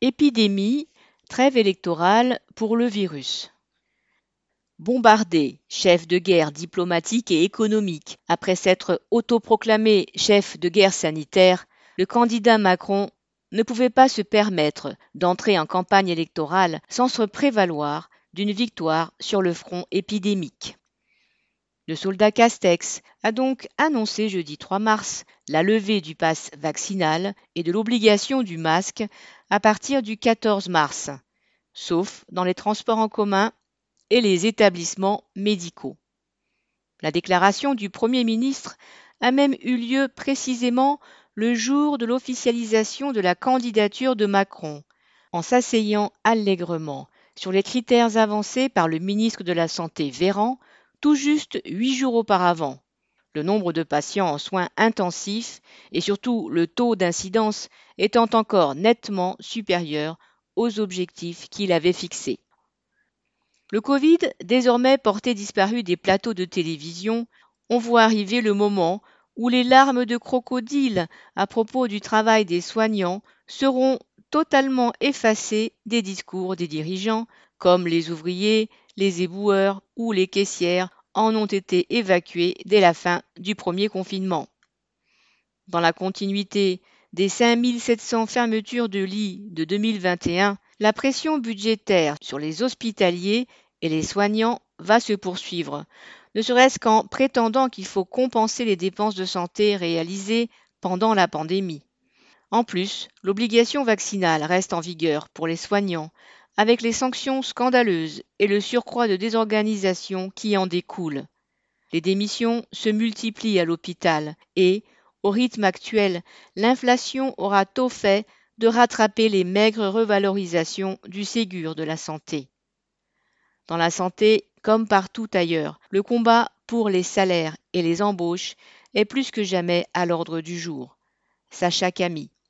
Épidémie, trêve électorale pour le virus. Bombardé, chef de guerre diplomatique et économique, après s'être autoproclamé chef de guerre sanitaire, le candidat Macron ne pouvait pas se permettre d'entrer en campagne électorale sans se prévaloir d'une victoire sur le front épidémique. Le soldat Castex a donc annoncé jeudi 3 mars la levée du pass vaccinal et de l'obligation du masque à partir du 14 mars, sauf dans les transports en commun et les établissements médicaux. La déclaration du Premier ministre a même eu lieu précisément le jour de l'officialisation de la candidature de Macron, en s'asseyant allègrement sur les critères avancés par le ministre de la Santé Véran tout juste huit jours auparavant. Le nombre de patients en soins intensifs et surtout le taux d'incidence étant encore nettement supérieur aux objectifs qu'il avait fixés. Le Covid, désormais porté disparu des plateaux de télévision, on voit arriver le moment où les larmes de crocodile à propos du travail des soignants seront totalement effacées des discours des dirigeants, comme les ouvriers, les éboueurs ou les caissières en ont été évacués dès la fin du premier confinement. Dans la continuité des 5700 fermetures de lits de 2021, la pression budgétaire sur les hospitaliers et les soignants va se poursuivre, ne serait-ce qu'en prétendant qu'il faut compenser les dépenses de santé réalisées pendant la pandémie. En plus, l'obligation vaccinale reste en vigueur pour les soignants, avec les sanctions scandaleuses et le surcroît de désorganisation qui en découle. Les démissions se multiplient à l'hôpital et, au rythme actuel, l'inflation aura tôt fait de rattraper les maigres revalorisations du Ségur de la santé. Dans la santé, comme partout ailleurs, le combat pour les salaires et les embauches est plus que jamais à l'ordre du jour. Sacha Camille